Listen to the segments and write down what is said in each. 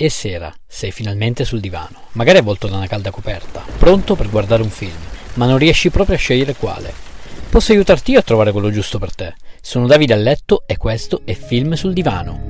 È sera, sei finalmente sul divano, magari avvolto da una calda coperta, pronto per guardare un film, ma non riesci proprio a scegliere quale. Posso aiutarti io a trovare quello giusto per te. Sono Davide a letto e questo è Film sul divano.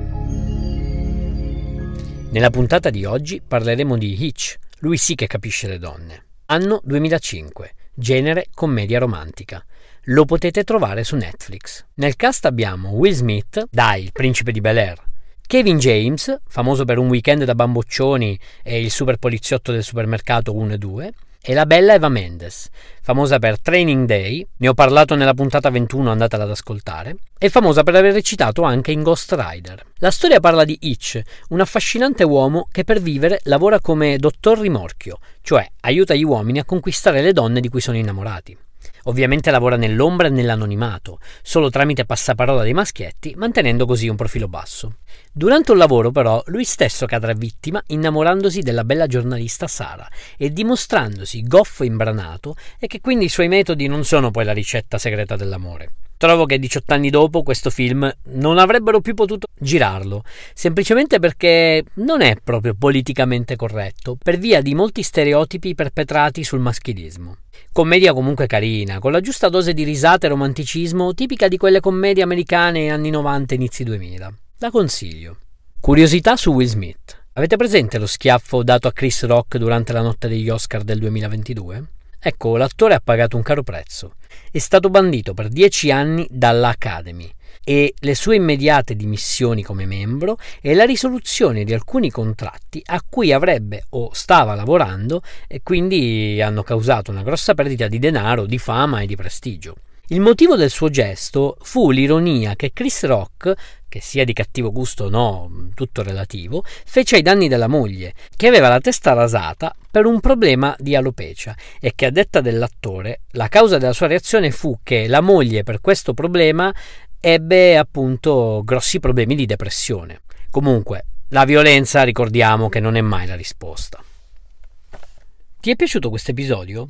Nella puntata di oggi parleremo di Hitch, lui sì che capisce le donne. Anno 2005, genere commedia romantica. Lo potete trovare su Netflix. Nel cast abbiamo Will Smith, dai, il principe di Bel Air, Kevin James, famoso per un weekend da bamboccioni e il super poliziotto del supermercato 1 e 2, e la bella Eva Mendes, famosa per Training Day, ne ho parlato nella puntata 21, andatela ad ascoltare, e famosa per aver recitato anche in Ghost Rider. La storia parla di Hitch, un affascinante uomo che per vivere lavora come dottor rimorchio, cioè aiuta gli uomini a conquistare le donne di cui sono innamorati. Ovviamente lavora nell'ombra e nell'anonimato, solo tramite passaparola dei maschietti, mantenendo così un profilo basso. Durante un lavoro, però, lui stesso cadrà vittima innamorandosi della bella giornalista Sara e dimostrandosi goffo imbranato e che quindi i suoi metodi non sono poi la ricetta segreta dell'amore. Trovo che 18 anni dopo questo film non avrebbero più potuto girarlo, semplicemente perché non è proprio politicamente corretto, per via di molti stereotipi perpetrati sul maschilismo. Commedia comunque carina, con la giusta dose di risate e romanticismo tipica di quelle commedie americane anni 90 inizi 2000. La consiglio. Curiosità su Will Smith. Avete presente lo schiaffo dato a Chris Rock durante la notte degli Oscar del 2022? Ecco, l'attore ha pagato un caro prezzo. È stato bandito per dieci anni dall'Academy e le sue immediate dimissioni come membro e la risoluzione di alcuni contratti a cui avrebbe o stava lavorando e quindi hanno causato una grossa perdita di denaro, di fama e di prestigio. Il motivo del suo gesto fu l'ironia che Chris Rock, che sia di cattivo gusto o no, tutto relativo, fece ai danni della moglie, che aveva la testa rasata per un problema di alopecia e che a detta dell'attore la causa della sua reazione fu che la moglie per questo problema ebbe appunto grossi problemi di depressione. Comunque, la violenza ricordiamo che non è mai la risposta. Ti è piaciuto questo episodio?